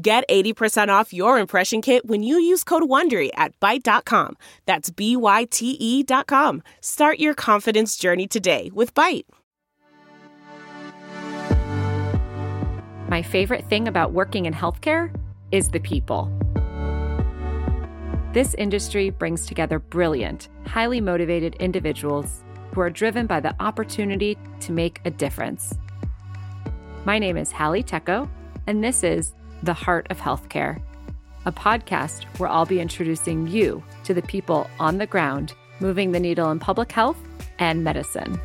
Get 80% off your impression kit when you use code WONDERY at Byte.com. That's B-Y-T-E dot com. Start your confidence journey today with Byte. My favorite thing about working in healthcare is the people. This industry brings together brilliant, highly motivated individuals who are driven by the opportunity to make a difference. My name is Hallie Tecco, and this is The Heart of Healthcare, a podcast where I'll be introducing you to the people on the ground moving the needle in public health and medicine.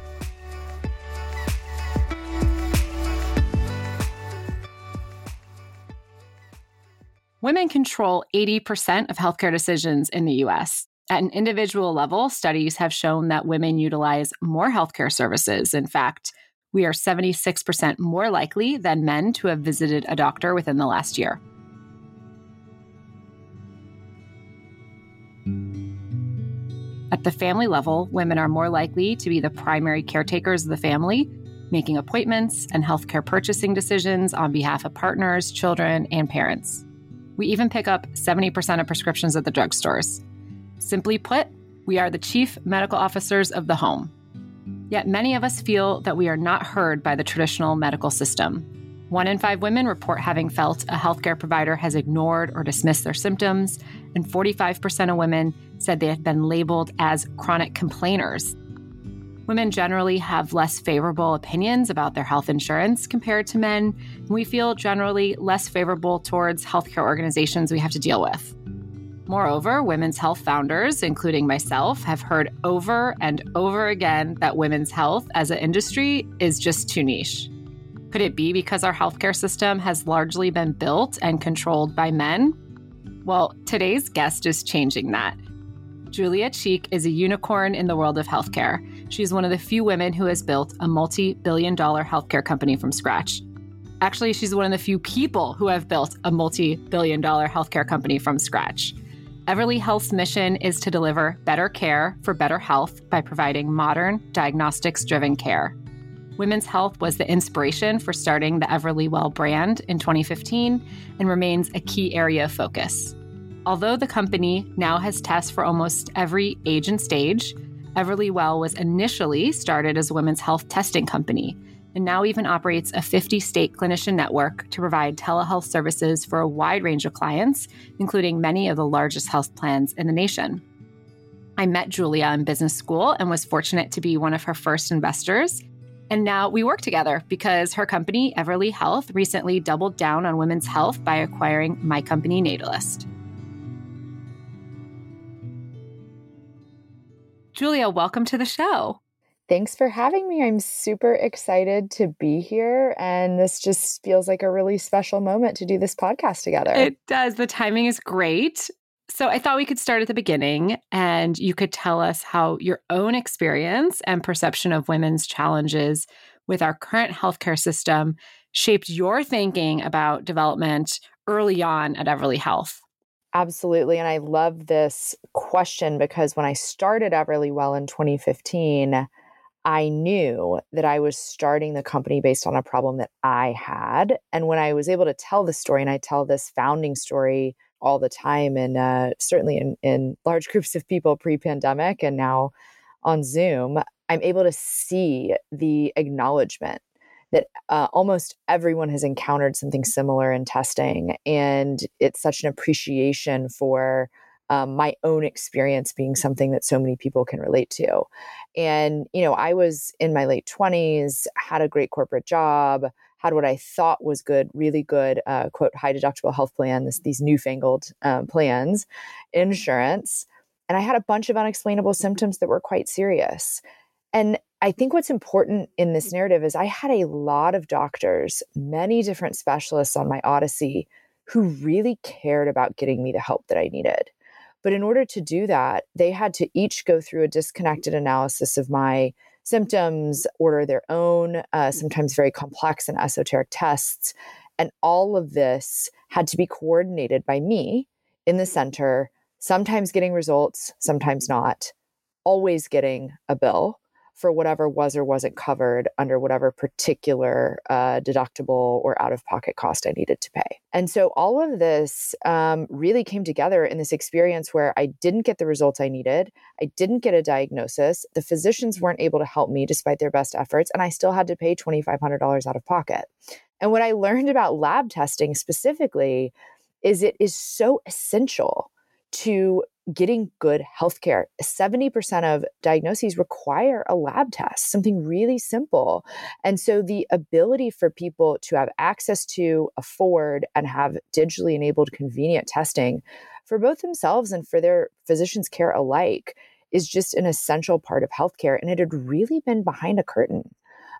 Women control 80% of healthcare decisions in the US. At an individual level, studies have shown that women utilize more healthcare services. In fact, we are 76% more likely than men to have visited a doctor within the last year. At the family level, women are more likely to be the primary caretakers of the family, making appointments and healthcare purchasing decisions on behalf of partners, children, and parents. We even pick up 70% of prescriptions at the drugstores. Simply put, we are the chief medical officers of the home. Yet many of us feel that we are not heard by the traditional medical system. One in five women report having felt a healthcare provider has ignored or dismissed their symptoms, and 45% of women said they have been labeled as chronic complainers. Women generally have less favorable opinions about their health insurance compared to men, and we feel generally less favorable towards healthcare organizations we have to deal with. Moreover, women's health founders, including myself, have heard over and over again that women's health as an industry is just too niche. Could it be because our healthcare system has largely been built and controlled by men? Well, today's guest is changing that. Julia Cheek is a unicorn in the world of healthcare. She's one of the few women who has built a multi billion dollar healthcare company from scratch. Actually, she's one of the few people who have built a multi billion dollar healthcare company from scratch. Everly Health's mission is to deliver better care for better health by providing modern, diagnostics driven care. Women's health was the inspiration for starting the Everlywell brand in 2015 and remains a key area of focus. Although the company now has tests for almost every age and stage, Everlywell was initially started as a women's health testing company and now even operates a 50 state clinician network to provide telehealth services for a wide range of clients, including many of the largest health plans in the nation. I met Julia in business school and was fortunate to be one of her first investors. And now we work together because her company, Everly Health, recently doubled down on women's health by acquiring my company, Natalist. Julia, welcome to the show. Thanks for having me. I'm super excited to be here. And this just feels like a really special moment to do this podcast together. It does. The timing is great. So I thought we could start at the beginning and you could tell us how your own experience and perception of women's challenges with our current healthcare system shaped your thinking about development early on at Everly Health. Absolutely. And I love this question because when I started Everlywell in 2015, I knew that I was starting the company based on a problem that I had. And when I was able to tell the story, and I tell this founding story all the time, and uh, certainly in, in large groups of people pre pandemic and now on Zoom, I'm able to see the acknowledgement that uh, almost everyone has encountered something similar in testing. And it's such an appreciation for um, my own experience being something that so many people can relate to. And, you know, I was in my late 20s, had a great corporate job, had what I thought was good, really good, uh, quote, high deductible health plan, this, these newfangled um, plans, insurance. And I had a bunch of unexplainable symptoms that were quite serious. And I think what's important in this narrative is I had a lot of doctors, many different specialists on my Odyssey who really cared about getting me the help that I needed. But in order to do that, they had to each go through a disconnected analysis of my symptoms, order their own, uh, sometimes very complex and esoteric tests. And all of this had to be coordinated by me in the center, sometimes getting results, sometimes not, always getting a bill for whatever was or wasn't covered under whatever particular uh, deductible or out of pocket cost I needed to pay. And so all of this um, really came together in this experience where I didn't get the results I needed. I didn't get a diagnosis. The physicians weren't able to help me despite their best efforts, and I still had to pay $2,500 out of pocket. And what I learned about lab testing specifically is it is so essential to getting good healthcare. 70% of diagnoses require a lab test, something really simple. And so the ability for people to have access to, afford, and have digitally enabled convenient testing for both themselves and for their physicians' care alike is just an essential part of healthcare. And it had really been behind a curtain.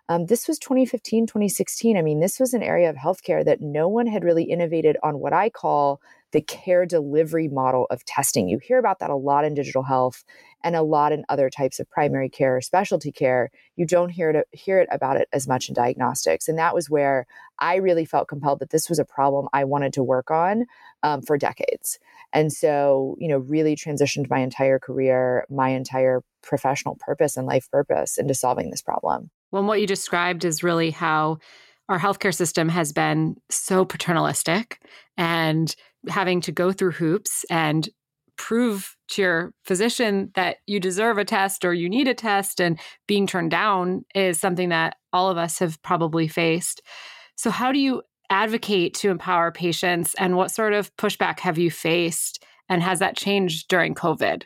Um, this was 2015, 2016. I mean, this was an area of healthcare that no one had really innovated on what I call the care delivery model of testing. You hear about that a lot in digital health and a lot in other types of primary care or specialty care. You don't hear it, hear it about it as much in diagnostics. And that was where I really felt compelled that this was a problem I wanted to work on um, for decades. And so, you know, really transitioned my entire career, my entire professional purpose and life purpose into solving this problem. Well, what you described is really how our healthcare system has been so paternalistic and having to go through hoops and prove to your physician that you deserve a test or you need a test and being turned down is something that all of us have probably faced. So, how do you advocate to empower patients and what sort of pushback have you faced? And has that changed during COVID?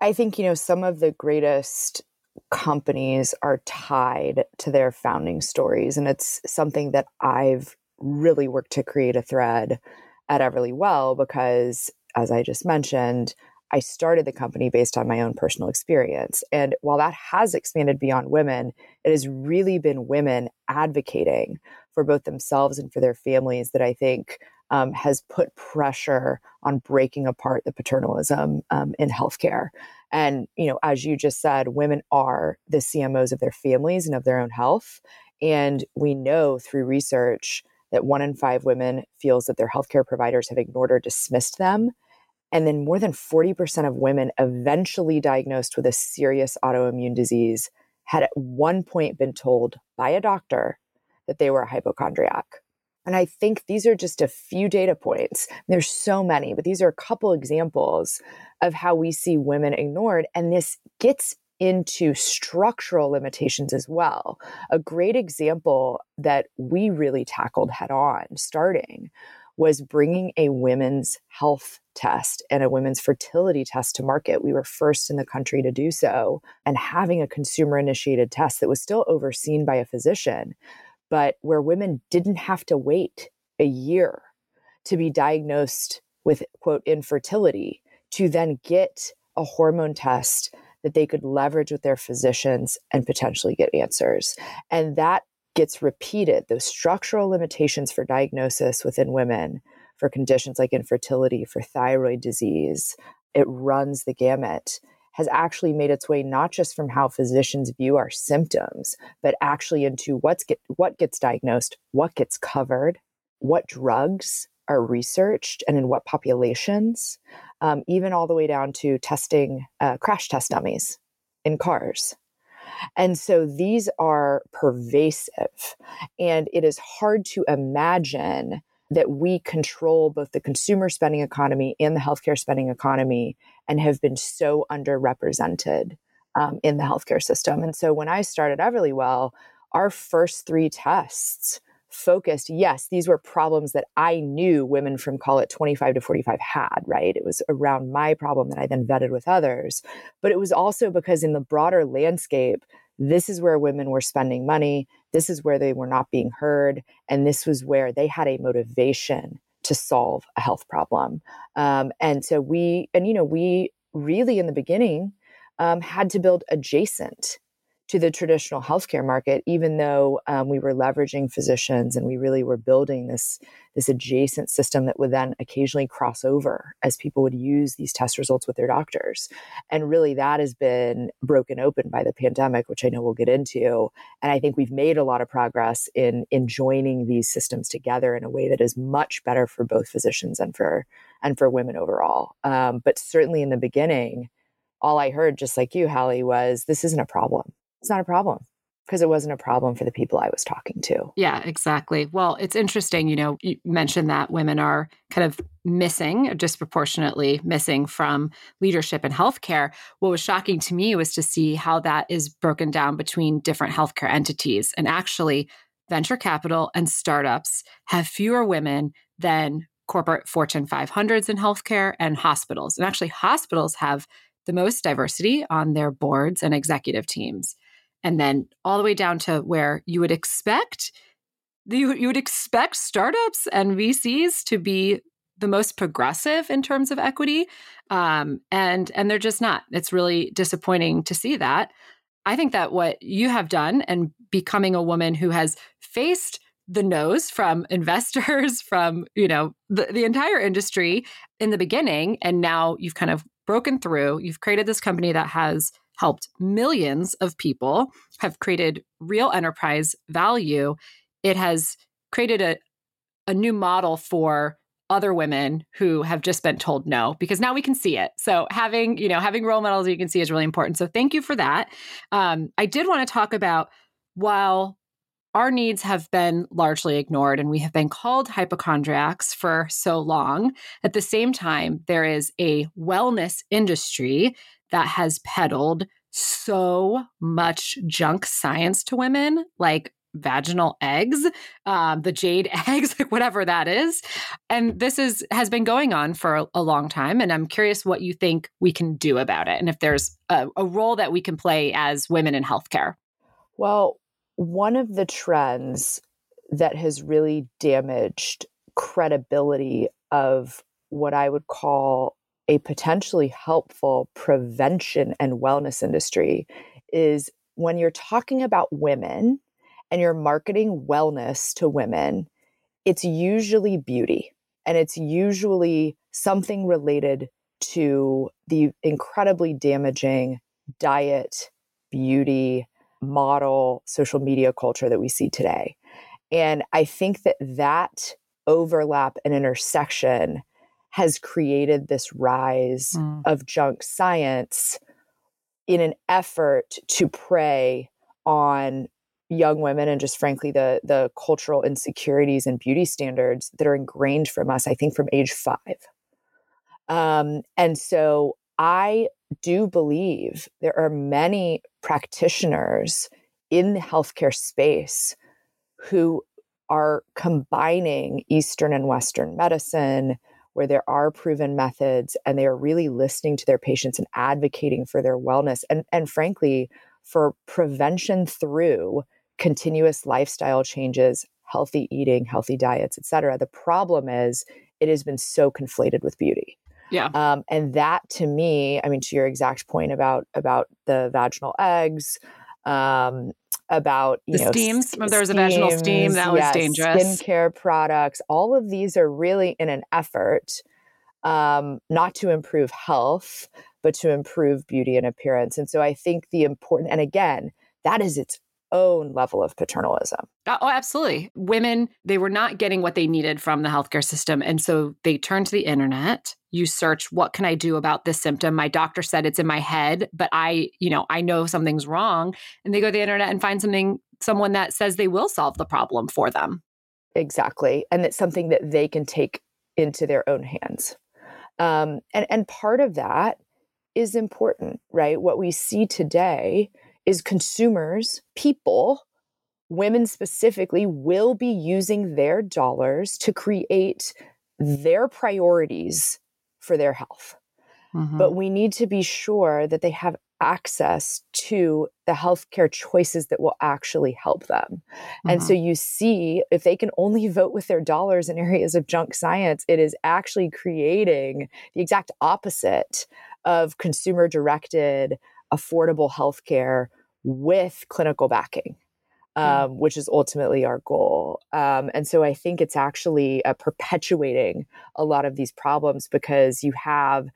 I think, you know, some of the greatest companies are tied to their founding stories. And it's something that I've really worked to create a thread at Everlywell because, as I just mentioned, I started the company based on my own personal experience. And while that has expanded beyond women, it has really been women advocating for both themselves and for their families that I think um, has put pressure on breaking apart the paternalism um, in healthcare. And, you know, as you just said, women are the CMOs of their families and of their own health. And we know through research that one in five women feels that their healthcare providers have ignored or dismissed them. And then more than 40% of women eventually diagnosed with a serious autoimmune disease had at one point been told by a doctor that they were a hypochondriac. And I think these are just a few data points. There's so many, but these are a couple examples of how we see women ignored. And this gets into structural limitations as well. A great example that we really tackled head on starting was bringing a women's health test and a women's fertility test to market. We were first in the country to do so, and having a consumer initiated test that was still overseen by a physician, but where women didn't have to wait a year to be diagnosed with quote infertility to then get a hormone test that they could leverage with their physicians and potentially get answers. And that gets repeated those structural limitations for diagnosis within women for conditions like infertility, for thyroid disease. It runs the gamut has actually made its way not just from how physicians view our symptoms, but actually into what's get, what gets diagnosed, what gets covered, what drugs are researched, and in what populations, um, even all the way down to testing uh, crash test dummies in cars. And so these are pervasive, and it is hard to imagine that we control both the consumer spending economy and the healthcare spending economy and have been so underrepresented um, in the healthcare system. And so when I started Everlywell, our first three tests focused. Yes these were problems that i knew women from call it 25 to 45 had right? It was around my problem that i then vetted with others. But it was also because in the broader landscape this is where women were spending money this is where they were not being heard and this was where they had a motivation to solve a health problem. Um, and so we, and you know, we really in the beginning um, had to build adjacent to the traditional healthcare market, even though um, we were leveraging physicians and we really were building this, this adjacent system that would then occasionally cross over as people would use these test results with their doctors. And really, that has been broken open by the pandemic, which I know we'll get into. And I think we've made a lot of progress in, in joining these systems together in a way that is much better for both physicians and for and for women overall. Um, but certainly in the beginning, all I heard, just like you, Hallie, was this isn't a problem it's not a problem because it wasn't a problem for the people I was talking to. Yeah, exactly. Well, it's interesting, you know, you mentioned that women are kind of missing, disproportionately missing from leadership in healthcare. What was shocking to me was to see how that is broken down between different healthcare entities. And actually, venture capital and startups have fewer women than corporate Fortune 500s in healthcare and hospitals. And actually, hospitals have the most diversity on their boards and executive teams and then all the way down to where you would expect you, you would expect startups and VCs to be the most progressive in terms of equity, um, and and they're just not. It's really disappointing to see that. I think that what you have done and becoming a woman who has faced the nose from investors, from you know the, the entire industry in the beginning, and now you've kind of broken through. You've created this company that has helped millions of people, have created real enterprise value. It has created a, a new model for other women who have just been told no because now we can see it. So having you know having role models you can see is really important. So thank you for that. Um, i did want to talk about while our needs have been largely ignored and we have been called hypochondriacs for so long at the same time there is a wellness industry that has peddled so much junk science to women, like vaginal eggs, um, the jade eggs, like whatever that is. And this is has been going on for a, a, long time. And I'm curious what you think we can do about it, and if there's a, a role that we can play as women in healthcare. Well, one of the trends that has really damaged credibility of what I would call a potentially helpful prevention and wellness industry is when you're talking about women and you're marketing wellness to women, it's usually beauty and it's usually something related to the incredibly damaging diet, beauty, model, social media culture that we see today. And I think that that overlap and intersection has created this rise mm. of junk science in an effort to prey on young women and just frankly the the cultural insecurities and beauty standards that are ingrained from us i think from age 5 um, and so i do believe there are many practitioners in the healthcare space who are combining eastern and western medicine where there are proven methods and they are really listening to their patients and advocating for their wellness and, and frankly, for prevention through continuous lifestyle changes, healthy eating, healthy diets, et cetera. The problem is it has been so conflated with beauty. Yeah. Um, and that to me, I mean, to your exact point about about the vaginal eggs, um, about you the know steams. St- there was a vaginal steam that was dangerous. Skincare products. All of these are really in an effort um, not to improve health, but to improve beauty and appearance. And so I think the important, and again, that is its own level of paternalism. Oh, absolutely. Women, they were not getting what they needed from the healthcare system. And so they turned to the internet. You search, what can I do about this symptom? My doctor said it's in my head, but I, you know, I know something's wrong. And they go to the internet and find something, someone that says they will solve the problem for them. Exactly. And it's something that they can take into their own hands. Um, and, and part of that is important, right? What we see today is consumers, people, women specifically, will be using their dollars to create their priorities for their health. Mm-hmm. But we need to be sure that they have access to the healthcare choices that will actually help them. Mm-hmm. And so mm-hmm. you see, if they can only vote with their dollars in areas of junk science, it is actually creating the exact opposite of consumer directed, affordable healthcare with clinical backing. Um, which is ultimately our goal. Um, and so I think it's actually uh, perpetuating a lot of these problems because you have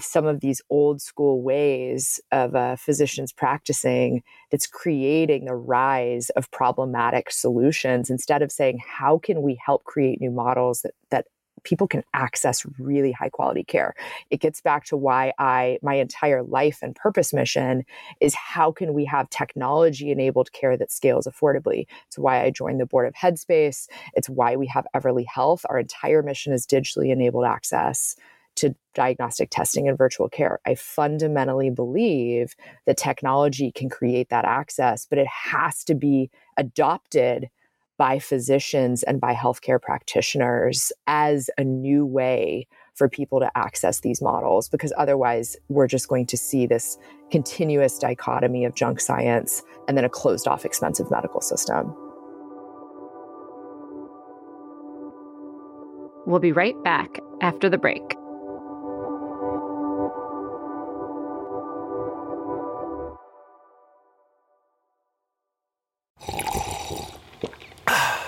some of these old school ways of uh, physicians practicing that's creating the rise of problematic solutions instead of saying how can we help create new models that, that people can access really high quality care. It gets back to why i my entire life and purpose mission is how can we have technology enabled care that scales affordably? It's why i joined the board of headspace. It's why we have everly health. Our entire mission is digitally enabled access to diagnostic testing and virtual care. I fundamentally believe that technology can create that access, but it has to be adopted by physicians and by healthcare practitioners as a new way for people to access these models because otherwise we're just going to see this continuous dichotomy of junk science and then a closed off expensive medical system. We'll be right back after the break.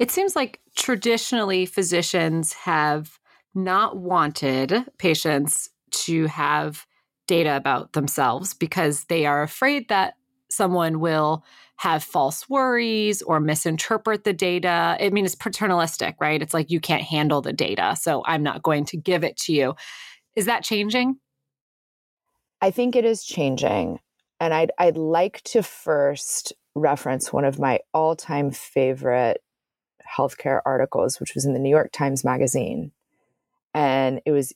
It seems like traditionally physicians have not wanted patients to have data about themselves because they are afraid that someone will have false worries or misinterpret the data. I mean, it's paternalistic, right? It's like you can't handle the data, so I'm not going to give it to you. Is that changing? I think it is changing. And I'd, I'd like to first reference one of my all time favorite healthcare articles, which was in the New York Times Magazine. And it was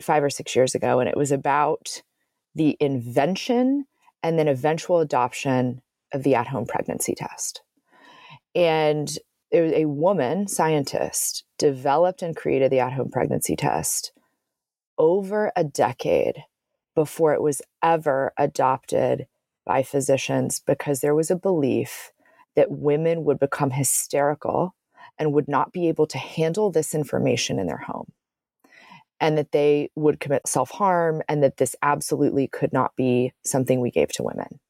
five or six years ago. And it was about the invention and then eventual adoption of the at home pregnancy test. And there was a woman scientist developed and created the at home pregnancy test over a decade before it was ever adopted by physicians because there was a belief that women would become hysterical and would not be able to handle this information in their home and that they would commit self harm and that this absolutely could not be something we gave to women.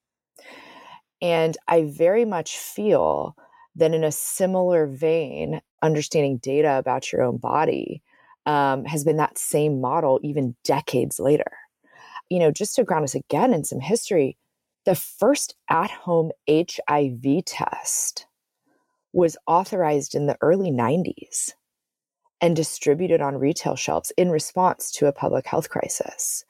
And I very much feel that in a similar vein, understanding data about your own body um, has been that same model even decades later. You know, just to ground us again in some history, the first at home HIV test was authorized in the early 90s and distributed on retail shelves in response to a public health crisis.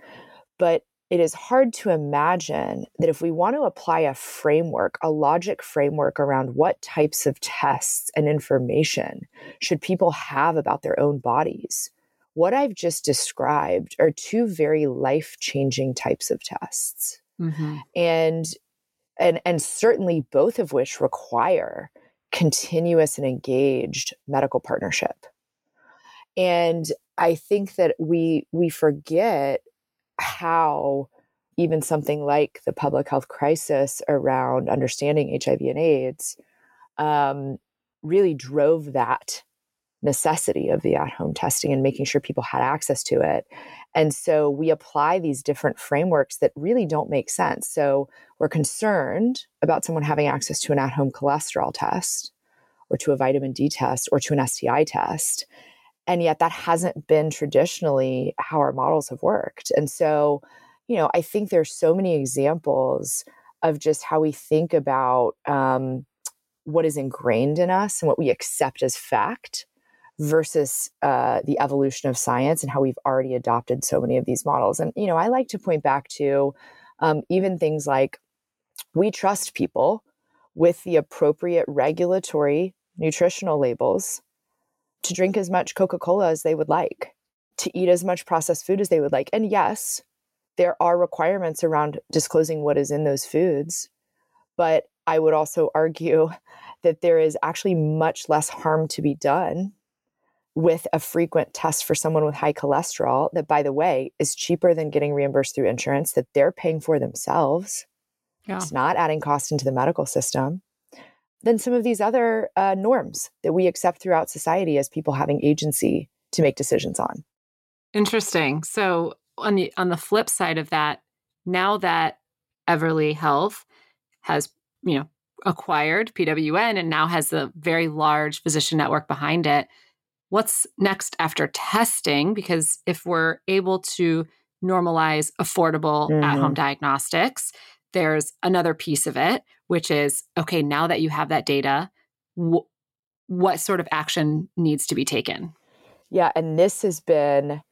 But it is hard to imagine that if we want to apply a framework, a logic framework around what types of tests and information should people have about their own bodies, what I've just described are two very life changing types of tests. Mm-hmm. And, and, and certainly both of which require continuous and engaged medical partnership. And I think that we we forget how even something like the public health crisis around understanding HIV and AIDS um, really drove that necessity of the at home testing and making sure people had access to it. And so we apply these different frameworks that really don't make sense. So we're concerned about someone having access to an at home cholesterol test or to a vitamin D test or to an STI test. And yet that hasn't been traditionally how our models have worked. And so, you know, I think there's so many examples of just how we think about um, what is ingrained in us and what we accept as fact versus uh, the evolution of science and how we've already adopted so many of these models. And, you know, I like to point back to um, even things like we trust people with the appropriate regulatory nutritional labels to drink as much Coca Cola as they would like, to eat as much processed food as they would like. And yes, there are requirements around disclosing what is in those foods. But I would also argue that there is actually much less harm to be done with a frequent test for someone with high cholesterol that by the way is cheaper than getting reimbursed through insurance that they're paying for themselves. Yeah. it's not adding cost into the medical system than some of these other uh, norms that we accept throughout society as people having agency to make decisions on. Interesting. So on the on the flip side of that now that everly health has you know acquired pwn and now has a very large physician network behind it what's next after testing? Because if we're able to normalize affordable mm-hmm. at home diagnostics, there's another piece of it, which is okay, now that you have that data, wh- what sort of action needs to be taken? Yeah, and this has been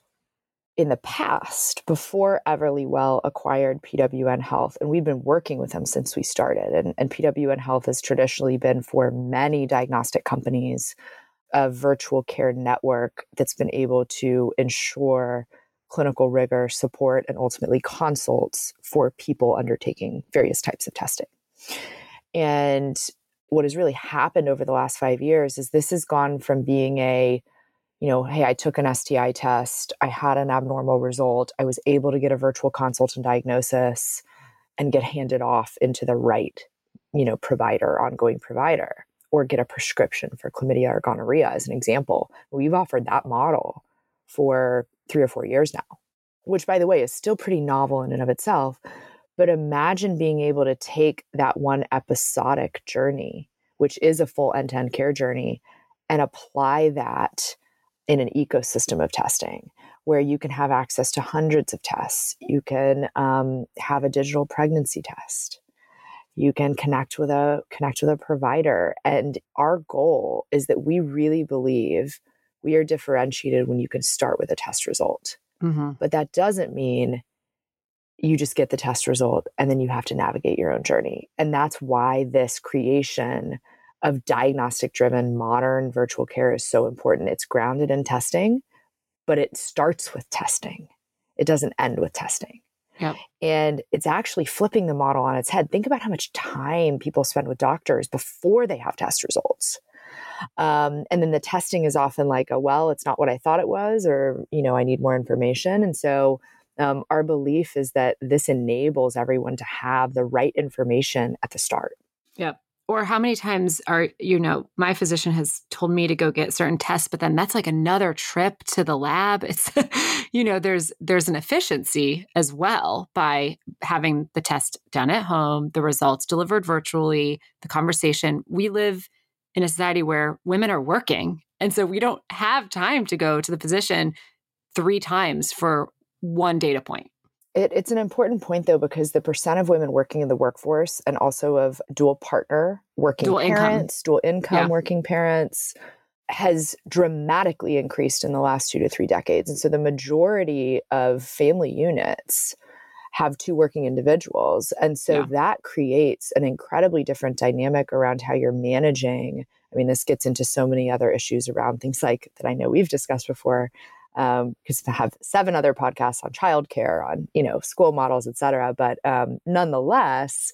in the past before Everlywell acquired PWN Health, and we've been working with them since we started. And, and PWN Health has traditionally been for many diagnostic companies a virtual care network that's been able to ensure clinical rigor, support, and ultimately consults for people undertaking various types of testing. And what has really happened over the last five years is this has gone from being a you know, hey, I took an STI test, I had an abnormal result, I was able to get a virtual consult and diagnosis and get handed off into the right, you know, provider, ongoing provider or get a prescription for chlamydia or gonorrhea as an example. We've offered that model for three or four years now, which, by the way, is still pretty novel in and of itself. But imagine being able to take that one episodic journey, which is a full end to end care journey, and apply that in an ecosystem of testing where you can have access to hundreds of tests. You can um, have a digital pregnancy test you can connect with a connect with a provider and our goal is that we really believe we are differentiated when you can start with a test result. Mm-hmm. but that doesn't mean you just get the test result and then you have to navigate your own journey. And that's why this creation of diagnostic driven modern virtual care is so important. It's grounded in testing but it starts with testing. It doesn't end with testing Yep. And it's actually flipping the model on its head. Think about how much time people spend with doctors before they have test results. Um, and then the testing is often like, oh, well, it's not what I thought it was, or, you know, I need more information. And so um, our belief is that this enables everyone to have the right information at the start. Yep or how many times are you know my physician has told me to go get certain tests but then that's like another trip to the lab. It's you know there's there's an efficiency as well by having the test done at home the results delivered virtually the conversation. We live in a society where women are working and so we don't have time to go to the physician three times for one data point it, it's an important point though because the percent of women working in the workforce and also of dual partner working dual parents, income. dual income yeah. working parents has dramatically increased in the last two to three decades. And so the majority of family units have two working individuals. And so yeah. that creates an incredibly different dynamic around how you're managing. I mean, this gets into so many other issues around things like that I know we've discussed before because um, I have seven other podcasts on childcare, on you know school models, et cetera. But um, nonetheless,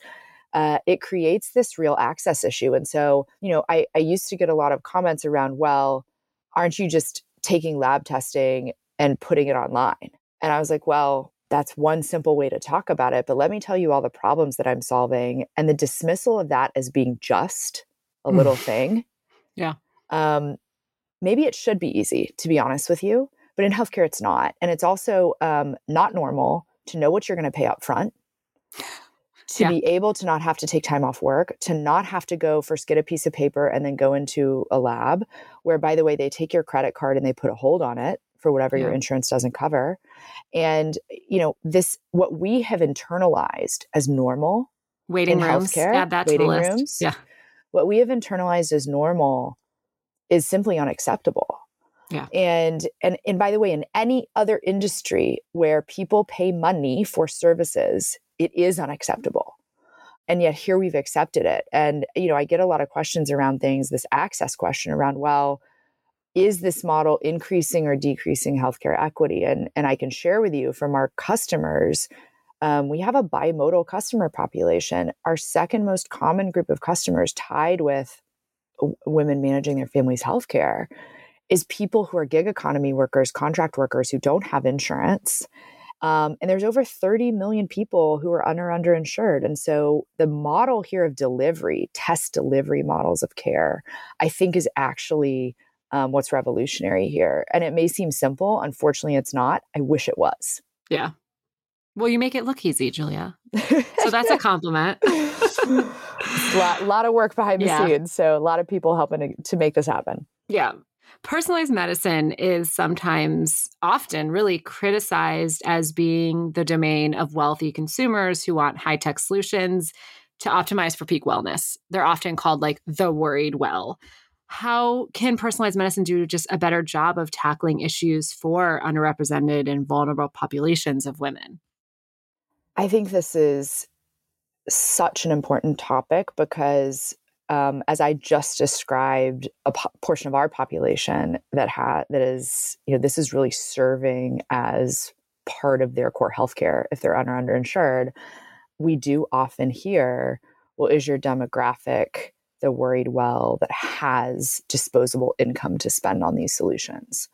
uh, it creates this real access issue. And so, you know, I, I used to get a lot of comments around, well, aren't you just taking lab testing and putting it online? And I was like, well, that's one simple way to talk about it. But let me tell you all the problems that I'm solving and the dismissal of that as being just a little thing. Yeah. Um, maybe it should be easy, to be honest with you. But in healthcare, it's not. And it's also um, not normal to know what you're going to pay up front, to Yeah. be able to not have to take time off work, to not have to go first get a piece of paper and then go into a lab, where, by the way, they take your credit card and they put a hold on it for whatever your insurance doesn't cover. And, you know, this, what we have internalized as normal Waiting In rooms. healthcare, Add that to waiting the list. rooms. Yeah. what we have internalized as normal is simply unacceptable. Yeah. And and and by the way, in any other industry where people pay money for services, it is unacceptable. And yet here we've accepted it. And you know, I get a lot of questions around things, this access question around, well, is this model increasing or decreasing healthcare equity? And and I can share with you from our customers, um, we have a bimodal customer population. Our second most common group of customers, tied with w- women managing their family's healthcare, is people who are gig economy workers, contract workers who don't have insurance. Um, and there's over 30 million people who are under underinsured. And so the model here of delivery, test delivery models of care, I think is actually um, what's revolutionary here. And it may seem simple. Unfortunately, it's not. I wish it was. Yeah. Well, you make it look easy, Julia. So that's a compliment. a lot, lot of work behind the Yeah. scenes. So a lot of people helping to, to make this happen. Yeah. Personalized medicine is sometimes, often, really criticized as being the domain of wealthy consumers who want high tech solutions to optimize for peak wellness. They're often called like the worried well. How can personalized medicine do just a better job of tackling issues for underrepresented and vulnerable populations of women? I think this is such an important topic because, um, as I just described, a po- portion of our population that ha- that is, you know, this is really serving as part of their core healthcare if they're under underinsured. We do often hear, "Well, is your demographic the worried well that has disposable income to spend on these solutions?"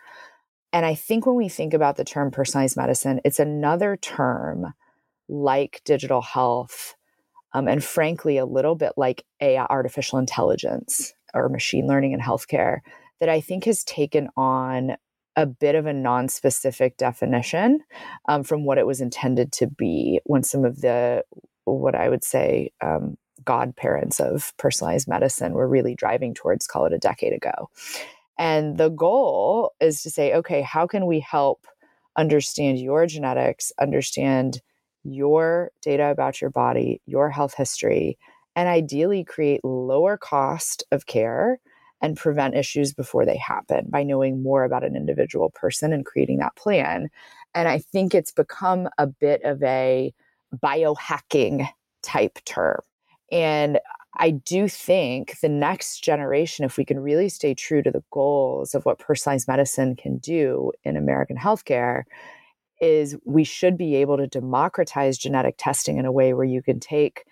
And I think when we think about the term personalized medicine, it's another term like digital health, um, and frankly, a little bit like AI, artificial intelligence or machine learning in healthcare, that I think has taken on a bit of a non-specific definition um, from what it was intended to be when some of the what I would say um, godparents of personalized medicine were really driving towards, call it a decade ago. And the goal is to say, okay, how can we help understand your genetics, understand your data about your body, your health history, and ideally create lower cost of care and prevent issues before they happen by knowing more about an individual person and creating that plan. And I think it's become a bit of a biohacking type term. And I do think the next generation, if we can really stay true to the goals of what personalized medicine can do in American healthcare, is we should be able to democratize genetic testing in a way where you can take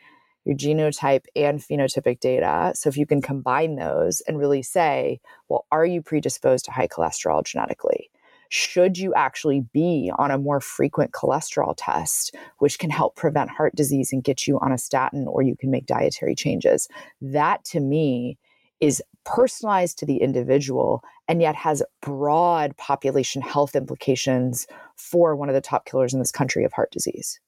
your genotype and phenotypic data. So if you can combine those and really say, well, are you predisposed to high cholesterol genetically? Should you actually be on a more frequent cholesterol test, which can help prevent heart disease and get you on a statin, or you can make dietary changes? That to me is personalized to the individual and yet has broad population health implications for one of the top killers in this country of heart disease.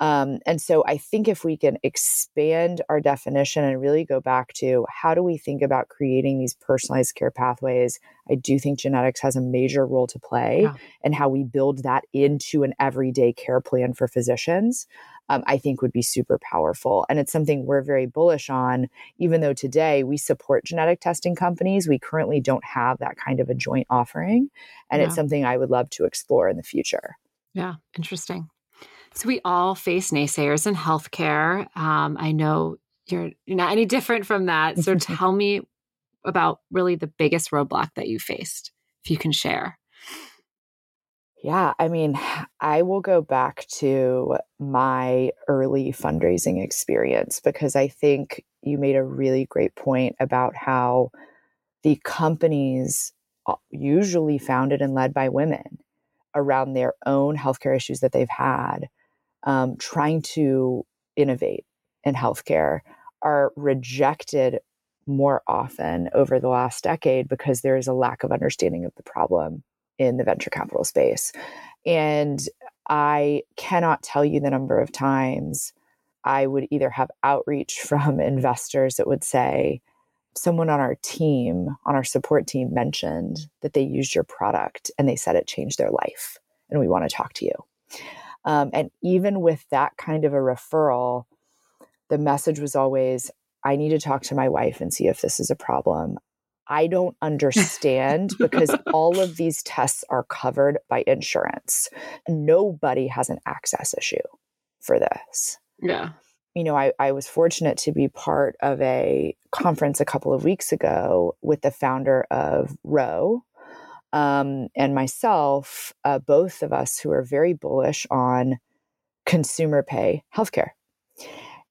Um, and so I think if we can expand our definition and really go back to how do we think about creating these personalized care pathways, I do think genetics has a major role to play Yeah. and how we build that into an everyday care plan for physicians. Um, I think would be super powerful. And it's something we're very bullish on, even though today we support genetic testing companies. We currently don't have that kind of a joint offering. And Yeah. it's something I would love to explore in the future. Yeah, interesting. So we all face naysayers in healthcare. Um, I know you're, you're not any different from that. So tell me about really the biggest roadblock that you faced, if you can share. Yeah, I mean, I will go back to my early fundraising experience because I think you made a really great point about how the companies uh, usually founded and led by women around their own healthcare issues that they've had, um, trying to innovate in healthcare are rejected more often over the last decade because there is a lack of understanding of the problem in the venture capital space. And I cannot tell you the number of times I would either have outreach from investors that would say, someone on our team, on our support team, mentioned that they used your product and they said it changed their life, and we want to talk to you. Um, and even with that kind of a referral, the message was always, I need to talk to my wife and see if this is a problem. I don't understand because all of these tests are covered by insurance. Nobody has an access issue for this. Yeah. You know, I, I was fortunate to be part of a conference a couple of weeks ago with the founder of Ro um, and myself, uh, both of us who are very bullish on consumer pay healthcare.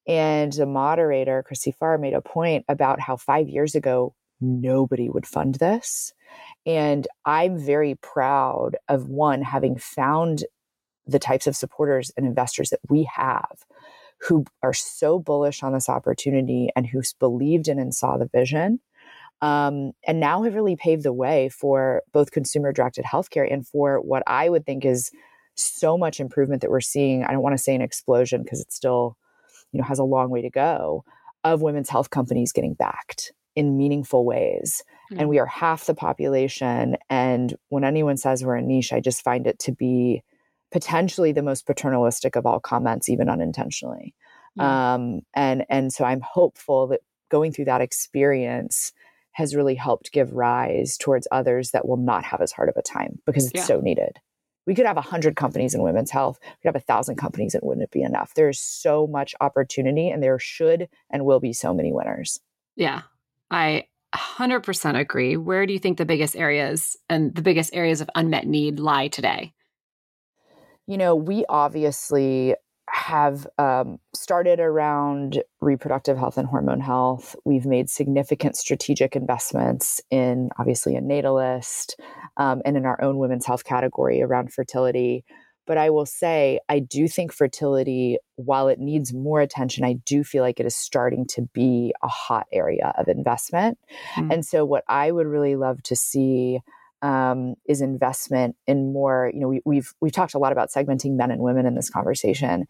And the moderator, Christy Farr, made a point about how five years ago, nobody would fund this. And I'm very proud of one, having found the types of supporters and investors that we have who are so bullish on this opportunity and who's believed in and saw the vision. Um, and now have really paved the way for both consumer directed healthcare and for what I would think is so much improvement that we're seeing. I don't want to say an explosion because it still, you know, has a long way to go of women's health companies getting backed in meaningful ways. Mm-hmm. And we are half the population. And when anyone says we're a niche, I just find it to be potentially the most paternalistic of all comments, even unintentionally. Um, and and so I'm hopeful that going through that experience has really helped give rise towards others that will not have as hard of a time because it's yeah. so needed. We could have a hundred companies in women's health. We could have a thousand companies, and wouldn't it be enough? There's so much opportunity, and there should and will be so many winners. Yeah, I 100% agree. Where do you think the biggest areas and the biggest areas of unmet need lie today? You know, we obviously have um, started around reproductive health and hormone health. We've made significant strategic investments in, obviously, a Natalist um, and in our own women's health category around fertility. But I will say, I do think fertility, while it needs more attention, I do feel like it is starting to be a hot area of investment. Mm-hmm. And so, what I would really love to see um, is investment in more. You know, we, we've we've talked a lot about segmenting men and women in this conversation.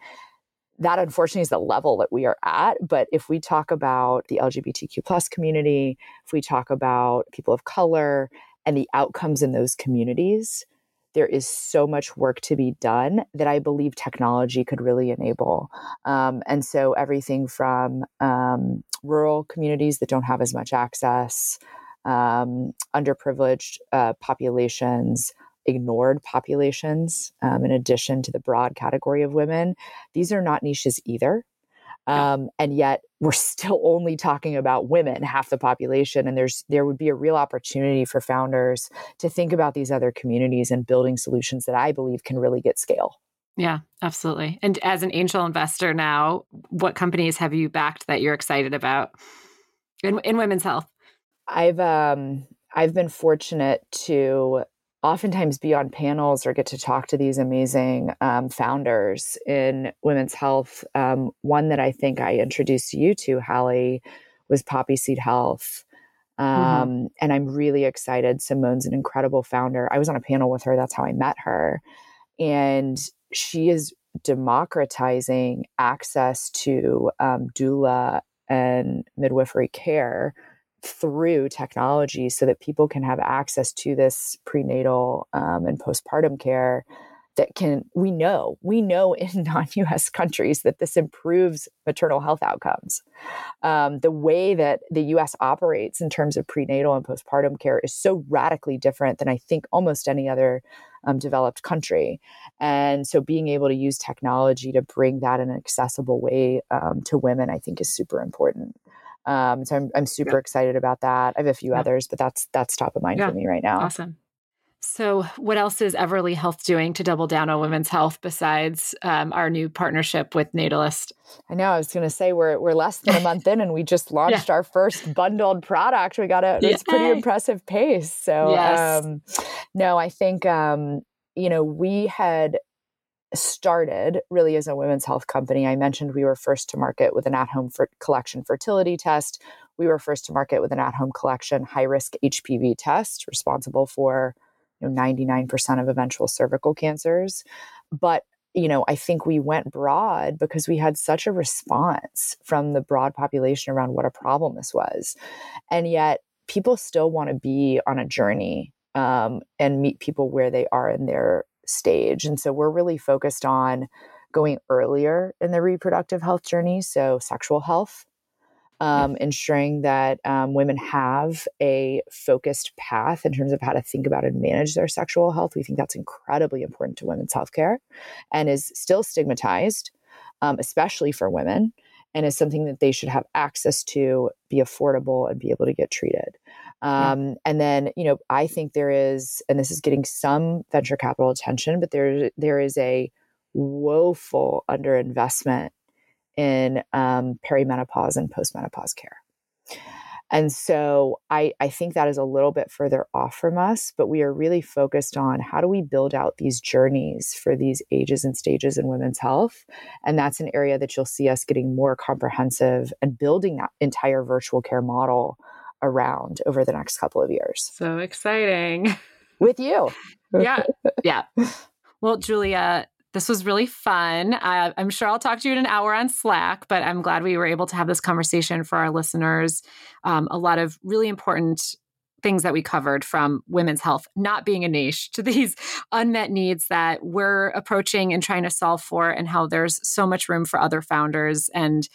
That unfortunately is the level that we are at. But if we talk about the LGBTQ plus community, if we talk about people of color and the outcomes in those communities, there is so much work to be done that I believe technology could really enable. Um, and so everything from um, rural communities that don't have as much access um, underprivileged uh, populations, ignored populations, um, in addition to the broad category of women. These are not niches either. Um, and yet we're still only talking about women, half the population. And there's there would be a real opportunity for founders to think about these other communities and building solutions that I believe can really get scale. Yeah, absolutely. And as an angel investor now, what companies have you backed that you're excited about in, in women's health? I've um I've been fortunate to oftentimes be on panels or get to talk to these amazing um, founders in women's health. Um, one that I think I introduced you to, Hallie, was Poppy Seed Health. Mm-hmm. Um, mm-hmm. And I'm really excited. Simone's an incredible founder. I was on a panel with her. That's how I met her. And she is democratizing access to um, doula and midwifery care through technology so that people can have access to this prenatal um, and postpartum care that can we know we know in non-us countries that this improves maternal health outcomes. Um, the way that the us operates in terms of prenatal and postpartum care is so radically different than i think almost any other um, developed country. And so being able to use technology to bring that in an accessible way um, to women i think is super important um, so I'm I'm super yeah. excited about that. I have a few yeah. others, but that's that's top of mind yeah. for me right now. Awesome. So, what else is Everly Health doing to double down on women's health besides um, our new partnership with Natalist? I know. I was going to say we're we're less than a month in, and we just launched yeah. our first bundled product. We got a it's pretty impressive pace. So, yes. um, no, I think um, you know, we had started really as a women's health company. I mentioned we were first to market with an at home collection fertility test. We were first to market with an at home collection high risk HPV test, responsible for you know, 99% of eventual cervical cancers. But you know, I think we went broad because we had such a response from the broad population around what a problem this was. And yet, people still want to be on a journey um, and meet people where they are in their stage. And so we're really focused on going earlier in the reproductive health journey. So, sexual health, um, ensuring that um, women have a focused path in terms of how to think about and manage their sexual health. We think that's incredibly important to women's healthcare and is still stigmatized, um, especially for women, and is something that they should have access to, be affordable, and be able to get treated. Um, And then, you know, I think there is, and this is getting some venture capital attention, but there there is a woeful underinvestment in um, perimenopause and postmenopause care. And so I, I think that is a little bit further off from us, but we are really focused on how do we build out these journeys for these ages and stages in women's health. And that's an area that you'll see us getting more comprehensive and building that entire virtual care model around over the next couple of years. So exciting. With you. yeah. Yeah. Well, Julia, this was really fun. Uh, I'm sure I'll talk to you in an hour on Slack, but I'm glad we were able to have this conversation for our listeners. Um, a lot of really important things that we covered from women's health not being a niche to these unmet needs that we're approaching and trying to solve for, and how there's so much room for other founders. And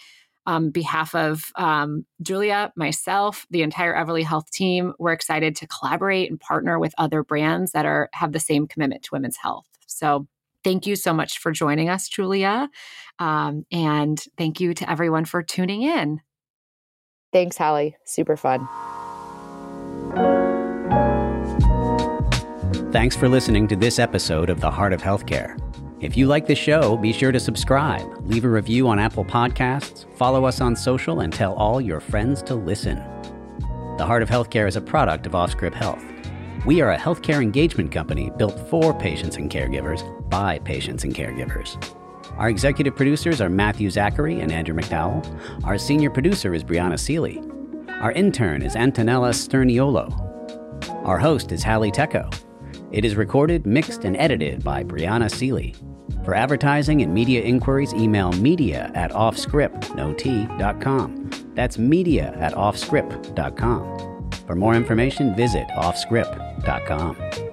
um, behalf of um, Julia, myself, the entire Everly Health team, we're excited to collaborate and partner with other brands that are have the same commitment to women's health. So thank you so much for joining us, Julia. Um, and thank you to everyone for tuning in. Thanks, Hallie. Super fun. Thanks for listening to this episode of The Heart of Healthcare. If you like the show, be sure to subscribe, leave a review on Apple Podcasts, follow us on social, and tell all your friends to listen. The Heart of Healthcare is a product of Offscript Health. We are a healthcare engagement company built for patients and caregivers by patients and caregivers. Our executive producers are Matthew Zachary and Andrew McDowell. Our senior producer is Brianna Seely. Our intern is Antonella Sterniolo. Our host is Hallie Tecco. It is recorded, mixed, and edited by Brianna Seely. For advertising and media inquiries, email media at offscript.com. That's media at offscript.com. For more information, visit offscript.com.